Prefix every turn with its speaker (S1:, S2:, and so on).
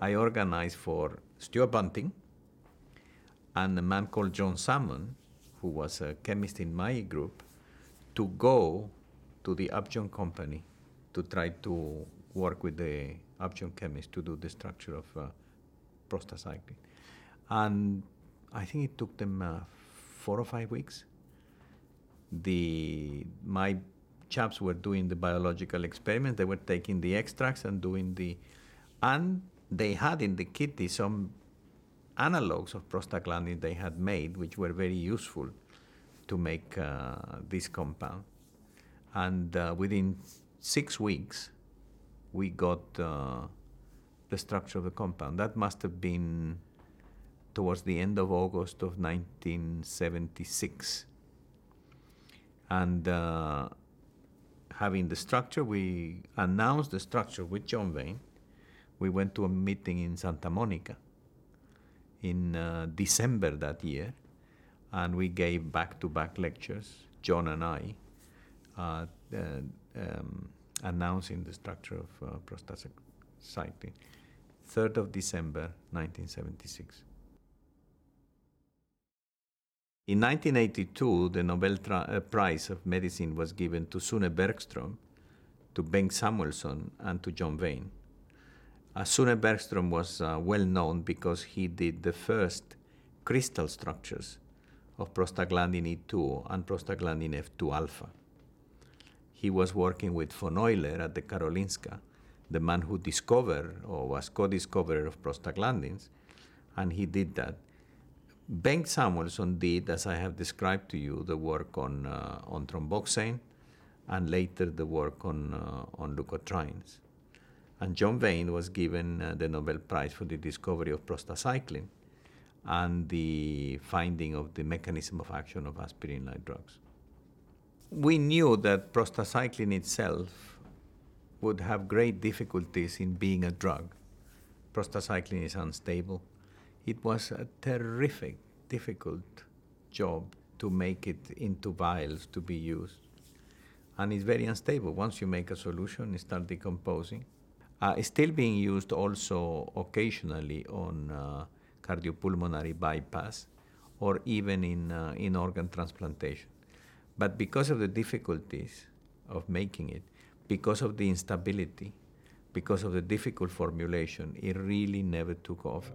S1: I organized for Stuart Bunting and a man called John Salmon, who was a chemist in my group, to go to the Upjohn company to try to work with the Upjohn chemist to do the structure of uh, prostacyclin. And I think it took them uh, four or five weeks. The my chaps were doing the biological experiments. They were taking the extracts and doing the, and they had in the kitty some analogs of prostaglandin they had made, which were very useful to make uh, this compound. And uh, within six weeks, we got uh, the structure of the compound. That must have been towards the end of August of 1976. And uh, having the structure, we announced the structure with John Vane. We went to a meeting in Santa Monica in uh, December that year, and we gave back to back lectures, John and I, uh, uh, um, announcing the structure of uh, prostacyclin. 3rd of December 1976. In 1982, the Nobel uh, Prize of Medicine was given to Sune Bergström, to Bengt Samuelsson, and to John Vane. Uh, Sune Bergström was uh, well known because he did the first crystal structures of prostaglandin E2 and prostaglandin F2 alpha. He was working with von Euler at the Karolinska, the man who discovered or was co-discoverer of prostaglandins, and he did that. Bengt Samuelsson did, as I have described to you, the work on, uh, on thromboxane and later the work on, uh, on leukotrienes. And John Vane was given uh, the Nobel Prize for the discovery of prostacyclin and the finding of the mechanism of action of aspirin-like drugs. We knew that prostacyclin itself would have great difficulties in being a drug. Prostacyclin is unstable, it was a terrific, difficult job to make it into vials to be used. And it's very unstable. Once you make a solution, it starts decomposing. Uh, it's still being used also occasionally on uh, cardiopulmonary bypass or even in, uh, in organ transplantation. But because of the difficulties of making it, because of the instability, because of the difficult formulation, it really never took off.